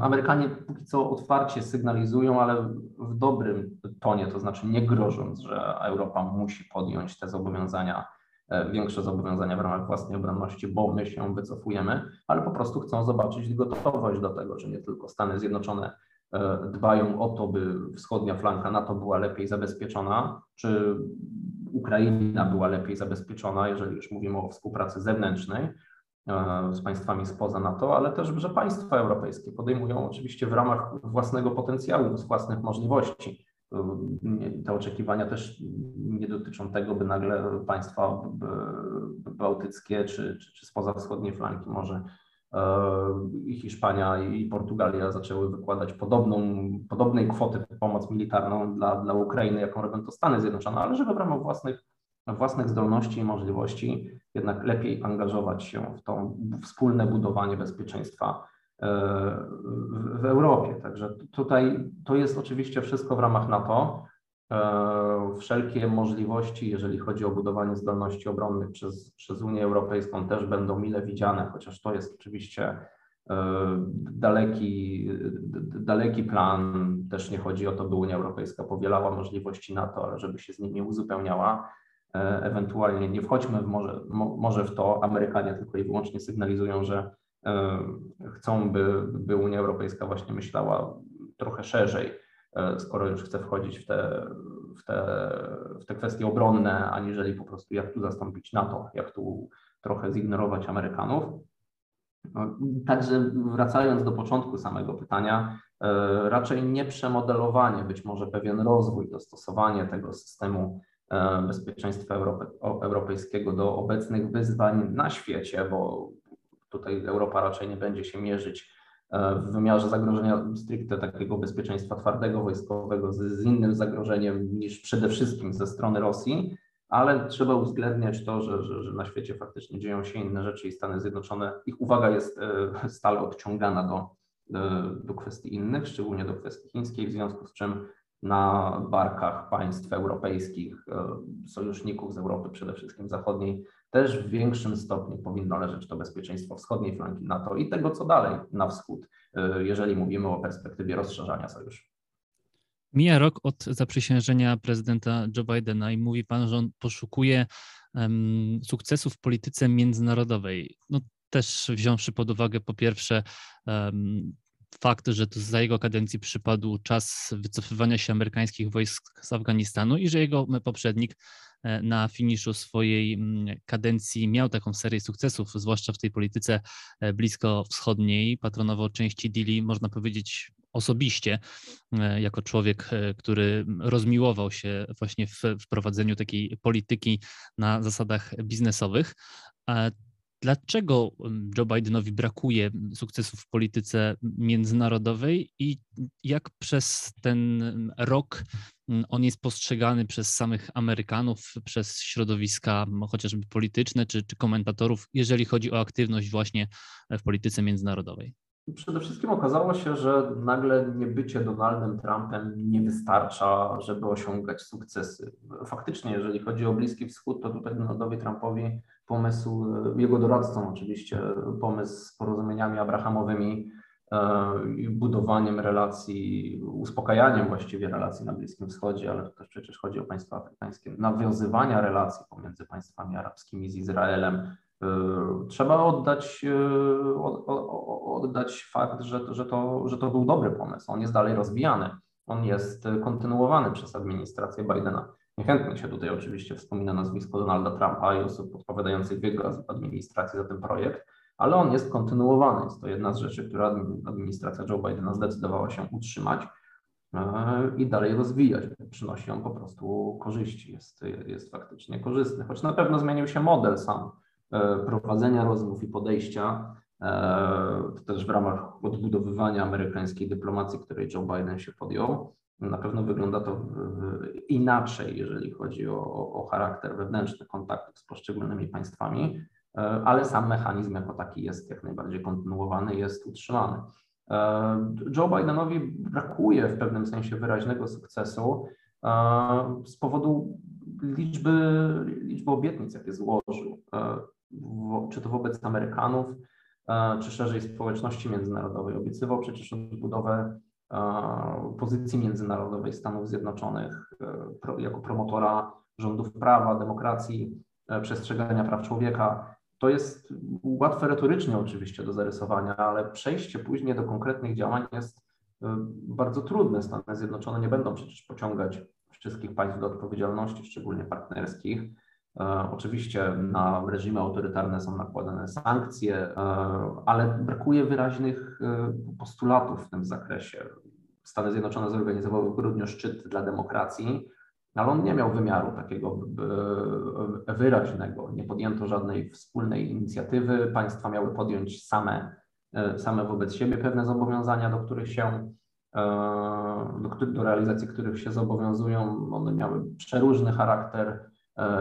Amerykanie póki co otwarcie sygnalizują, ale w dobrym tonie, to znaczy nie grożąc, że Europa musi podjąć te zobowiązania, większe zobowiązania w ramach własnej obronności, bo my się wycofujemy, ale po prostu chcą zobaczyć gotowość do tego, że nie tylko Stany Zjednoczone E, dbają o to, by wschodnia flanka NATO była lepiej zabezpieczona, czy Ukraina była lepiej zabezpieczona, jeżeli już mówimy o współpracy zewnętrznej e, z państwami spoza NATO, ale też, że państwa europejskie podejmują oczywiście w ramach własnego potencjału, z własnych możliwości. Te oczekiwania też nie dotyczą tego, by nagle państwa bałtyckie czy, czy, czy spoza wschodniej flanki może E, i Hiszpania i Portugalia zaczęły wykładać podobną, podobnej kwoty pomoc militarną dla, dla Ukrainy, jaką robią to Stany Zjednoczone, ale żeby w ramach własnych, własnych zdolności i możliwości jednak lepiej angażować się w to wspólne budowanie bezpieczeństwa e, w, w Europie. Także tutaj to jest oczywiście wszystko w ramach NATO. E, wszelkie możliwości, jeżeli chodzi o budowanie zdolności obronnych przez, przez Unię Europejską, też będą mile widziane, chociaż to jest oczywiście e, daleki, daleki plan. Też nie chodzi o to, by Unia Europejska powielała możliwości NATO, ale żeby się z nimi uzupełniała. E, ewentualnie nie wchodźmy w może, może w to, Amerykanie tylko i wyłącznie sygnalizują, że chcą, by, by Unia Europejska właśnie myślała trochę szerzej skoro już chce wchodzić w te, w, te, w te kwestie obronne, aniżeli po prostu jak tu zastąpić NATO, jak tu trochę zignorować Amerykanów. No, także wracając do początku samego pytania, e, raczej nie przemodelowanie, być może pewien rozwój, dostosowanie tego systemu e, bezpieczeństwa europejskiego do obecnych wyzwań na świecie, bo tutaj Europa raczej nie będzie się mierzyć w wymiarze zagrożenia stricte takiego bezpieczeństwa twardego, wojskowego z, z innym zagrożeniem niż przede wszystkim ze strony Rosji, ale trzeba uwzględniać to, że, że, że, na świecie faktycznie dzieją się inne rzeczy i Stany Zjednoczone, ich uwaga jest e, stale odciągana do, e, do kwestii innych, szczególnie do kwestii chińskiej, w związku z czym na barkach państw europejskich, e, sojuszników z Europy, przede wszystkim zachodniej, też w większym stopniu powinno leżeć to bezpieczeństwo wschodniej flanki NATO i tego, co dalej na wschód, jeżeli mówimy o perspektywie rozszerzania sojuszu. Mija rok od zaprzysiężenia prezydenta Joe Bidena i mówi pan, że on poszukuje um, sukcesów w polityce międzynarodowej. No, też wziąwszy pod uwagę po pierwsze um, fakt, że to za jego kadencji przypadł czas wycofywania się amerykańskich wojsk z Afganistanu i że jego poprzednik na finiszu swojej mm, kadencji miał taką serię sukcesów, zwłaszcza w tej polityce e, blisko wschodniej, patronował części Dili, można powiedzieć, osobiście, e, jako człowiek, e, który rozmiłował się właśnie w wprowadzeniu takiej polityki na zasadach biznesowych. Dlaczego Joe Bidenowi brakuje sukcesów w polityce międzynarodowej i jak przez ten rok on jest postrzegany przez samych Amerykanów, przez środowiska chociażby polityczne czy, czy komentatorów, jeżeli chodzi o aktywność właśnie w polityce międzynarodowej? Przede wszystkim okazało się, że nagle niebycie Donaldem Trumpem nie wystarcza, żeby osiągać sukcesy. Faktycznie, jeżeli chodzi o Bliski Wschód, to tutaj Donaldowi Trumpowi pomysł, jego doradcą oczywiście, pomysł z porozumieniami abrahamowymi e, i budowaniem relacji, uspokajaniem właściwie relacji na Bliskim Wschodzie, ale też przecież chodzi o państwa afrykańskie, nawiązywania relacji pomiędzy państwami arabskimi z Izraelem, trzeba oddać, yy, oddać fakt, że, że, to, że to był dobry pomysł. On jest dalej rozwijany. On jest kontynuowany przez administrację Bidena. Niechętnie się tutaj oczywiście wspomina nazwisko Donalda Trumpa i osób odpowiadających w jego administracji za ten projekt, ale on jest kontynuowany. Jest to jedna z rzeczy, która administracja Joe Bidena zdecydowała się utrzymać i dalej rozwijać. Przynosi on po prostu korzyści, jest, jest faktycznie korzystny, choć na pewno zmienił się model sam E, prowadzenia rozmów i podejścia, e, też w ramach odbudowywania amerykańskiej dyplomacji, której Joe Biden się podjął. Na pewno wygląda to inaczej, jeżeli chodzi o, o charakter wewnętrzny kontaktów z poszczególnymi państwami, e, ale sam mechanizm jako taki jest jak najbardziej kontynuowany, jest utrzymany. Joe Bidenowi brakuje w pewnym sensie wyraźnego sukcesu z powodu liczby, liczby obietnic, jakie złożył czy to wobec Amerykanów, e, czy szerzej społeczności międzynarodowej. Obiecywał przecież odbudowę e, pozycji międzynarodowej Stanów Zjednoczonych e, jako promotora rządów prawa, demokracji, przestrzegania praw człowieka. To jest łatwe retorycznie oczywiście do zarysowania, ale przejście później do konkretnych działań jest bardzo trudne. Stany Zjednoczone nie będą przecież pociągać wszystkich państw do odpowiedzialności, szczególnie partnerskich. E, oczywiście na reżimy autorytarne są nakładane sankcje, e, ale brakuje wyraźnych e, postulatów w tym zakresie. Stany Zjednoczone zorganizowały w grudniu szczyt dla demokracji, ale on nie miał wymiaru takiego wyraźnego. Nie podjęto żadnej wspólnej inicjatywy. Państwa miały podjąć same, same wobec siebie pewne zobowiązania, do których się do, do realizacji których się zobowiązują. One miały przeróżny charakter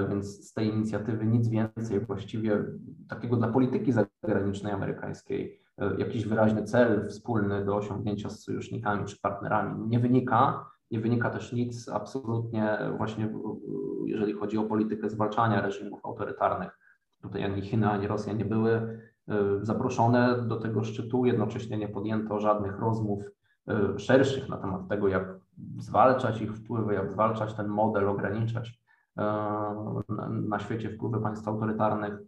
więc z tej inicjatywy nic więcej właściwie takiego dla polityki zagranicznej amerykańskiej, e, jakiś wyraźny cel wspólny do osiągnięcia z sojusznikami czy partnerami nie wynika. Nie wynika też nic absolutnie właśnie, jeżeli chodzi o politykę zwalczania reżimów autorytarnych. Tutaj ani Chiny, ani Rosja nie były e, zaproszone do tego szczytu, jednocześnie nie podjęto żadnych rozmów szerszych na temat tego, jak zwalczać ich wpływy, jak zwalczać ten model, ograniczać na świecie wpływy państw autorytarnych.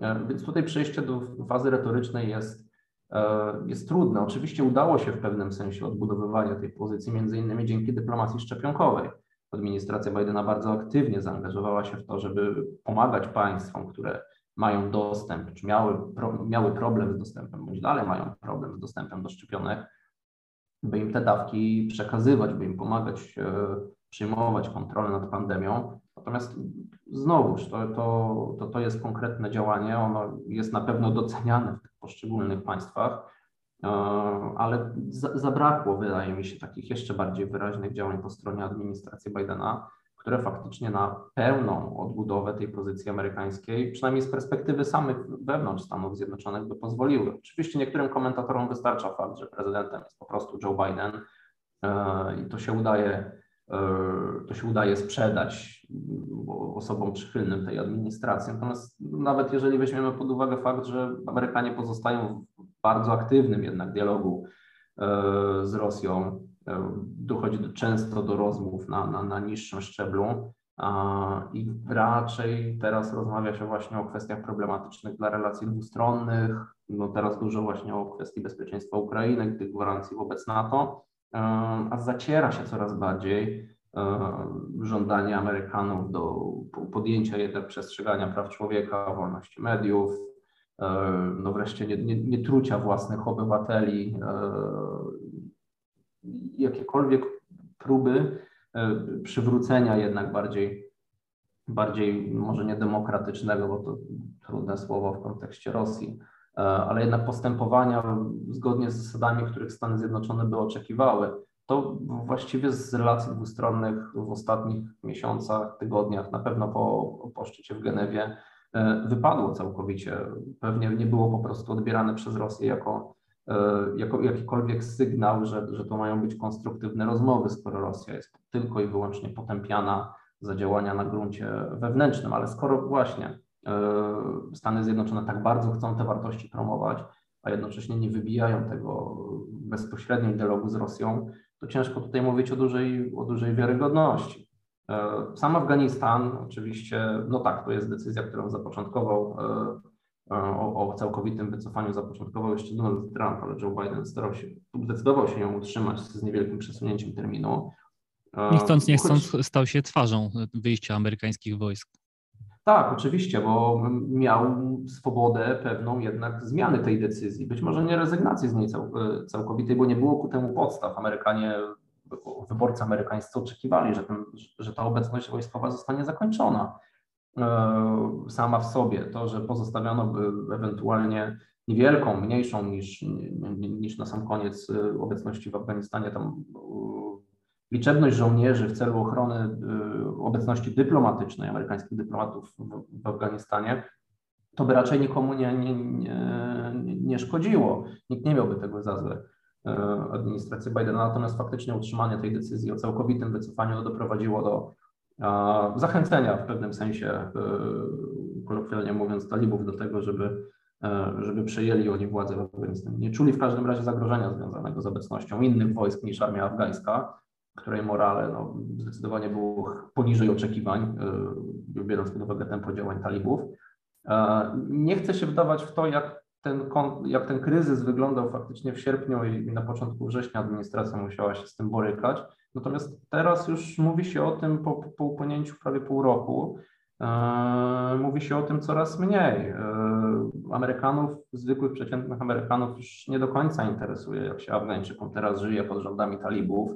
E, więc tutaj przejście do fazy retorycznej jest, e, jest trudne. Oczywiście udało się w pewnym sensie odbudowywania tej pozycji, między innymi dzięki dyplomacji szczepionkowej. Administracja Bidena bardzo aktywnie zaangażowała się w to, żeby pomagać państwom, które mają dostęp, czy miały, pro, miały problem z dostępem, bądź dalej mają problem z dostępem do szczepionek, by im te dawki przekazywać, by im pomagać e, przyjmować kontrolę nad pandemią Natomiast znowuż to, to, to, to jest konkretne działanie, ono jest na pewno doceniane w poszczególnych państwach, e, ale zabrakło, wydaje mi się, takich jeszcze bardziej wyraźnych działań po stronie administracji Bidena, które faktycznie na pełną odbudowę tej pozycji amerykańskiej, przynajmniej z perspektywy samych wewnątrz Stanów Zjednoczonych, by pozwoliły. Oczywiście niektórym komentatorom wystarcza fakt, że prezydentem jest po prostu Joe Biden e, i to się udaje, e, to się udaje sprzedać osobom przychylnym tej administracji. Natomiast nawet jeżeli weźmiemy pod uwagę fakt, że Amerykanie pozostają w bardzo aktywnym jednak dialogu e, z Rosją, dochodzi do, często do rozmów na, na, na niższym szczeblu i raczej teraz rozmawia się właśnie o kwestiach problematycznych dla relacji dwustronnych, no teraz dużo właśnie o kwestii bezpieczeństwa Ukrainy, tych gwarancji wobec NATO, a zaciera się coraz bardziej żądanie Amerykanów do podjęcia jednak przestrzegania praw człowieka, wolności mediów, no wreszcie nie, nie, nie trucia własnych obywateli jakiekolwiek próby e, przywrócenia jednak bardziej, bardziej może nie demokratycznego, bo to trudne słowo w kontekście Rosji, e, ale jednak postępowania zgodnie z zasadami, których Stany Zjednoczone by oczekiwały. To właściwie z relacji dwustronnych w ostatnich miesiącach, tygodniach, na pewno po, po szczycie w Genewie, e, wypadło całkowicie. Pewnie nie było po prostu odbierane przez Rosję jako E, jako jakikolwiek sygnał, że, że to mają być konstruktywne rozmowy, skoro Rosja jest tylko i wyłącznie potępiana za działania na gruncie wewnętrznym, ale skoro właśnie e, Stany Zjednoczone tak bardzo chcą te wartości promować, a jednocześnie nie wybijają tego bezpośrednim dialogu z Rosją, to ciężko tutaj mówić o dużej, o dużej wiarygodności. E, sam Afganistan oczywiście, no tak, to jest decyzja, którą zapoczątkował o, o całkowitym wycofaniu zapoczątkował jeszcze Donald Trump, ale Joe Biden starał się, zdecydował się ją utrzymać z niewielkim przesunięciem terminu. Nie chcąc, nie chcąc stał się twarzą wyjścia amerykańskich wojsk. Tak, oczywiście, bo miał swobodę pewną jednak zmiany tej decyzji. Być może nie rezygnacji z niej całkowitej, bo nie było ku temu podstaw. Amerykanie, wyborcy amerykańscy oczekiwali, że, ten, że ta obecność wojskowa zostanie zakończona. E, sama w sobie. To, że pozostawiono by ewentualnie niewielką, mniejszą niż, niż na sam koniec e, obecności w Afganistanie, tam e, liczebność żołnierzy w celu ochrony obecności dyplomatycznej amerykańskich dyplomatów w, w Afganistanie, to by raczej nikomu nie, nie, nie, nie szkodziło. Nikt nie miałby tego za złe administracji Bidena, natomiast faktycznie utrzymanie tej decyzji o całkowitym wycofaniu doprowadziło do zachęcenia w pewnym sensie, e, kolokwialnie mówiąc, talibów do tego, żeby, żeby przejęli oni władzę w Afganistanie. Nie czuli w każdym razie zagrożenia związanego z obecnością innych wojsk niż armia afgańska, której morale no, zdecydowanie było poniżej oczekiwań, e, biorąc pod uwagę tempo działań talibów. Nie chcę się wdawać w to, jak ten, jak ten kryzys wyglądał faktycznie w sierpniu i na początku września administracja musiała się z tym borykać. Natomiast teraz już mówi się o tym po, po upłynięciu prawie pół roku. E, mówi się o tym coraz mniej. E, Amerykanów, zwykłych, przeciętnych Amerykanów już nie do końca interesuje, jak się Afgańczykom teraz żyje pod rządami talibów.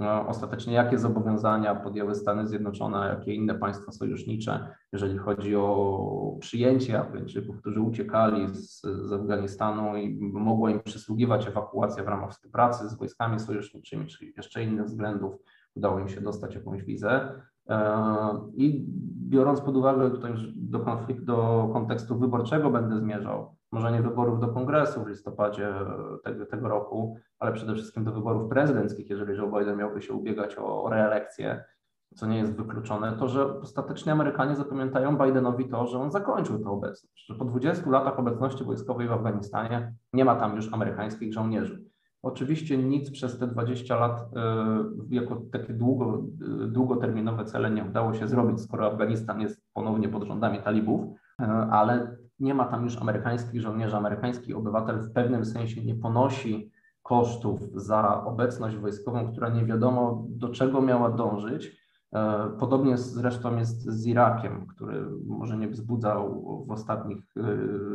E, ostatecznie jakie zobowiązania podjęły Stany Zjednoczone, jakie inne państwa sojusznicze, jeżeli chodzi o przyjęcie Afgańczyków, którzy uciekali z, z Afganistanu i mogła im przysługiwać ewakuacja w ramach współpracy z wojskami sojuszniczymi, czy jeszcze innych względów udało im się dostać jakąś wizę. E, I biorąc pod uwagę tutaj już do, konflikt, do kontekstu wyborczego będę zmierzał, może nie wyborów do kongresu w listopadzie tego, tego roku, ale przede wszystkim do wyborów prezydenckich, jeżeli Joe Biden miałby się ubiegać o, reelekcję, co nie jest wykluczone, to że ostatecznie Amerykanie zapamiętają Bidenowi to, że on zakończył tę obecność, że po 20 latach obecności wojskowej w Afganistanie nie ma tam już amerykańskich żołnierzy. Oczywiście nic przez te 20 lat y, jako takie długo, y, długoterminowe cele nie udało się zrobić, skoro Afganistan jest ponownie pod rządami talibów, y, ale nie ma tam już amerykańskich żołnierzy, amerykański obywatel w pewnym sensie nie ponosi kosztów za obecność wojskową, która nie wiadomo do czego miała dążyć. E, podobnie zresztą jest z Irakiem, który może nie wzbudzał w ostatnich e,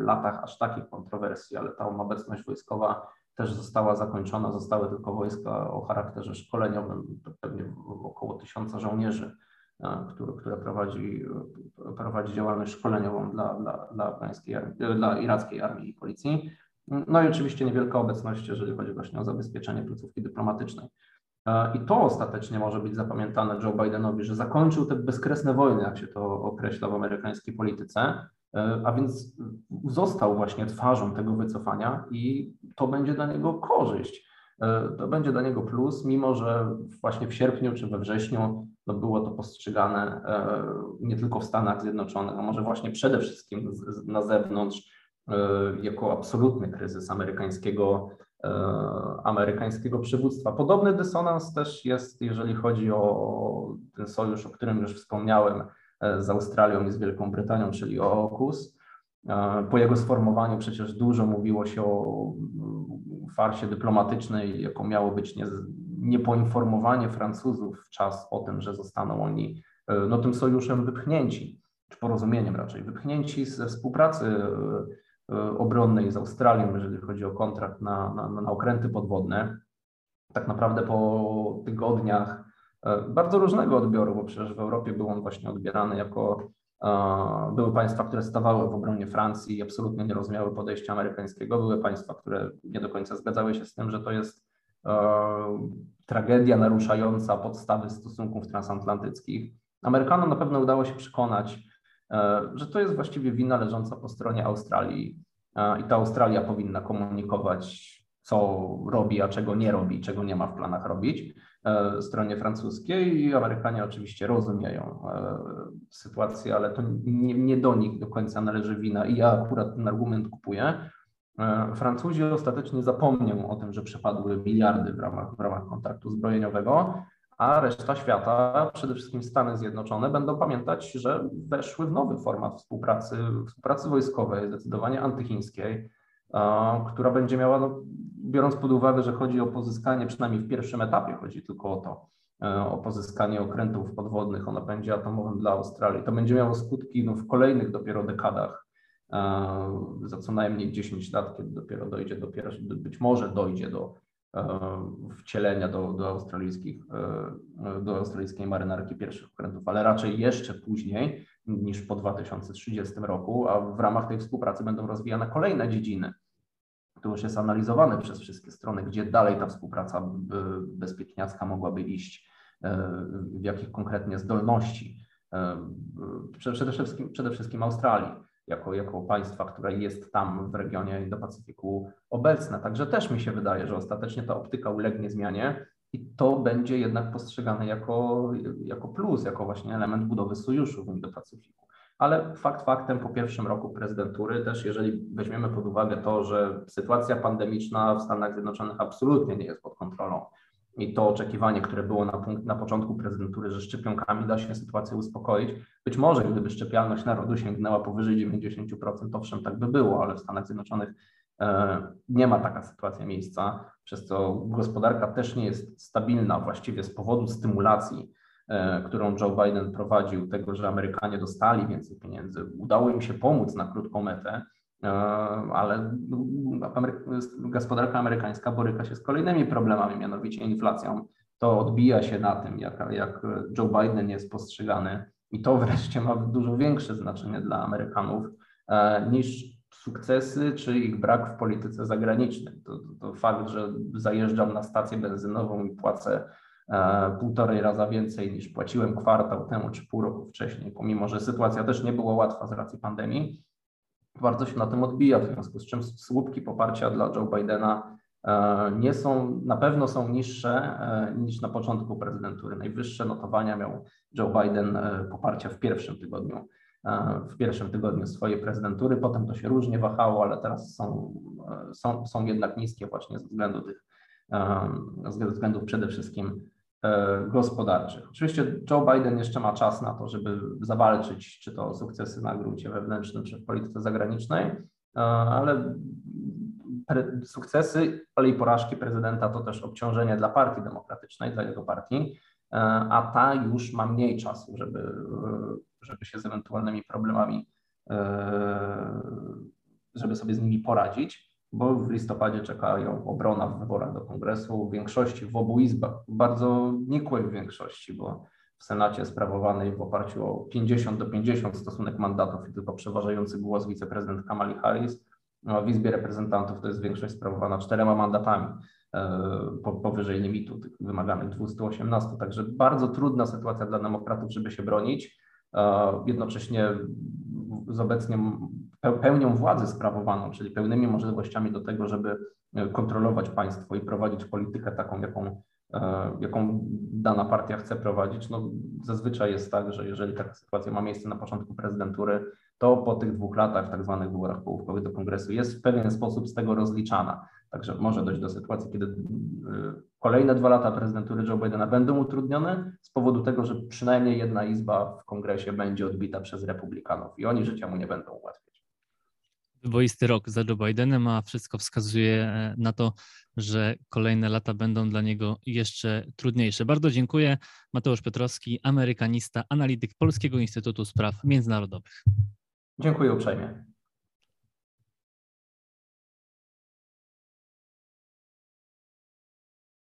latach aż takich kontrowersji, ale ta obecność wojskowa też została zakończona. Zostały tylko wojska o charakterze szkoleniowym, pewnie około tysiąca żołnierzy który, prowadzi, prowadzi działalność szkoleniową dla, dla, dla, afgańskiej, dla irackiej armii i policji. No i oczywiście niewielka obecność, jeżeli chodzi właśnie o zabezpieczenie placówki dyplomatycznej. I to ostatecznie może być zapamiętane Joe Bidenowi, że zakończył te bezkresne wojny, jak się to określa w amerykańskiej polityce, a więc został właśnie twarzą tego wycofania i to będzie dla niego korzyść. To będzie dla niego plus, mimo że właśnie w sierpniu czy we wrześniu no było to postrzegane nie tylko w Stanach Zjednoczonych, a może właśnie przede wszystkim na zewnątrz jako absolutny kryzys amerykańskiego E, amerykańskiego przywództwa. Podobny dysonans też jest, jeżeli chodzi o ten sojusz, o którym już wspomniałem, e, z Australią i z Wielką Brytanią, czyli o AUKUS. E, po jego sformowaniu przecież dużo mówiło się o farsie dyplomatycznej, jaką miało być nie, niepoinformowanie Francuzów w czas o tym, że zostaną oni no, tym sojuszem wypchnięci, czy porozumieniem raczej, wypchnięci ze współpracy E, obronnej z Australią, jeżeli chodzi o kontrakt na, na, na okręty podwodne. Tak naprawdę po tygodniach e, bardzo różnego odbioru, bo przecież w Europie był on właśnie odbierany jako e, były państwa, które stawały w obronie Francji i absolutnie nie rozumiały podejścia amerykańskiego. Były państwa, które nie do końca zgadzały się z tym, że to jest tragedia naruszająca podstawy stosunków transatlantyckich. Amerykanom na pewno udało się przekonać, E, że to jest właściwie wina leżąca po stronie Australii e, i ta Australia powinna komunikować, co robi, a czego nie robi, czego nie ma w planach robić e, stronie francuskiej i Amerykanie oczywiście rozumieją sytuację, ale to nie, nie do nich do końca należy wina i ja akurat ten argument kupuję. Francuzi ostatecznie zapomnią o tym, że przepadły miliardy w ramach, w ramach kontraktu zbrojeniowego, a reszta świata, przede wszystkim Stany Zjednoczone, będą pamiętać, że weszły w nowy format współpracy, współpracy wojskowej, zdecydowanie antychińskiej, która będzie miała, no, biorąc pod uwagę, że chodzi o pozyskanie, przynajmniej w pierwszym etapie chodzi tylko o to, e, o pozyskanie okrętów podwodnych, ona będzie atomowym dla Australii. To będzie miało skutki no, w kolejnych dopiero dekadach, e, za co najmniej 10 lat, kiedy dopiero dojdzie do, być może dojdzie do wcielenia do, do, australijskich, e, do australijskiej marynarki pierwszych okrętów, ale raczej jeszcze później niż po 2030 roku, a w ramach tej współpracy będą rozwijane kolejne dziedziny. To już jest analizowane przez wszystkie strony, gdzie dalej ta współpraca bezpieczniacka mogłaby iść, e, w jakich konkretnie zdolności. Przede wszystkim, przede wszystkim Australii jako, jako państwa, które jest tam w regionie Indo-Pacyfiku obecne. Także też mi się wydaje, że ostatecznie ta optyka ulegnie zmianie i to będzie jednak postrzegane jako, jako plus, jako właśnie element budowy sojuszu w Indo-Pacyfiku. Ale fakt faktem po pierwszym roku prezydentury, też jeżeli weźmiemy pod uwagę to, że sytuacja pandemiczna w Stanach Zjednoczonych absolutnie nie jest pod kontrolą, i to oczekiwanie, które było na, punkt, na początku prezydentury, że szczepionkami da się sytuację uspokoić. Być może gdyby szczepialność narodu sięgnęła powyżej 90%, owszem, tak by było, ale w Stanach Zjednoczonych e, nie ma taka sytuacja miejsca, przez co gospodarka też nie jest stabilna właściwie z powodu stymulacji, e, którą Joe Biden prowadził, tego, że Amerykanie dostali więcej pieniędzy. Udało im się pomóc na krótką metę, ale gospodarka amerykańska boryka się z kolejnymi problemami, mianowicie inflacją. To odbija się na tym, jak, jak Joe Biden jest postrzegany i to wreszcie ma dużo większe znaczenie dla Amerykanów e, niż sukcesy czy ich brak w polityce zagranicznej. To, to, to fakt, że zajeżdżam na stację benzynową i płacę e, półtorej raza więcej niż płaciłem kwartał temu czy pół roku wcześniej, pomimo że sytuacja też nie była łatwa z racji pandemii, bardzo się na tym odbija, w związku z czym słupki poparcia dla Joe Bidena e, nie są, na pewno są niższe e, niż na początku prezydentury. Najwyższe notowania miał Joe Biden e, poparcia w pierwszym tygodniu, w pierwszym tygodniu swojej prezydentury. Potem to się różnie wahało, ale teraz są, są, są jednak niskie właśnie ze względu tych, ze względów przede wszystkim gospodarczych. Oczywiście Joe Biden jeszcze ma czas na to, żeby zawalczyć czy to sukcesy na gruncie wewnętrznym, czy w polityce zagranicznej, e, ale sukcesy, ale i porażki prezydenta to też obciążenie dla partii demokratycznej, dla jego partii, e, a ta już ma mniej czasu, żeby, żeby się z ewentualnymi problemami, żeby sobie z nimi poradzić bo w listopadzie czeka ją obrona w wyborach do kongresu w większości w obu izbach, bardzo nikłej większości, bo w Senacie sprawowanej w oparciu o 50 do 50 stosunek mandatów i tylko przeważający głos wiceprezydent Kamali Harris. No, w Izbie Reprezentantów to jest większość sprawowana czterema mandatami powyżej limitu tych wymaganych 218. Także bardzo trudna sytuacja dla demokratów, żeby się bronić. Jednocześnie z obecnie pełnią władzy sprawowaną, czyli pełnymi możliwościami do tego, żeby e, kontrolować państwo i prowadzić politykę taką, jaką, e, jaką dana partia chce prowadzić. No, zazwyczaj jest tak, że jeżeli taka sytuacja ma miejsce na początku prezydentury, to po tych dwóch latach, tak zwanych wyborach połówkowych do kongresu, jest w pewien sposób z tego rozliczana. Także może dojść do sytuacji, kiedy y, kolejne dwa lata prezydentury Joe Bidena będą utrudnione z powodu tego, że przynajmniej jedna izba w kongresie będzie odbita przez republikanów i oni życia mu nie będą ułatwiać. Wyboisty rok za Joe Bidenem, a wszystko wskazuje e, na to, że kolejne lata będą dla niego jeszcze trudniejsze. Bardzo dziękuję. Mateusz Piotrowski, amerykanista, analityk Polskiego Instytutu Spraw Międzynarodowych. Dziękuję uprzejmie.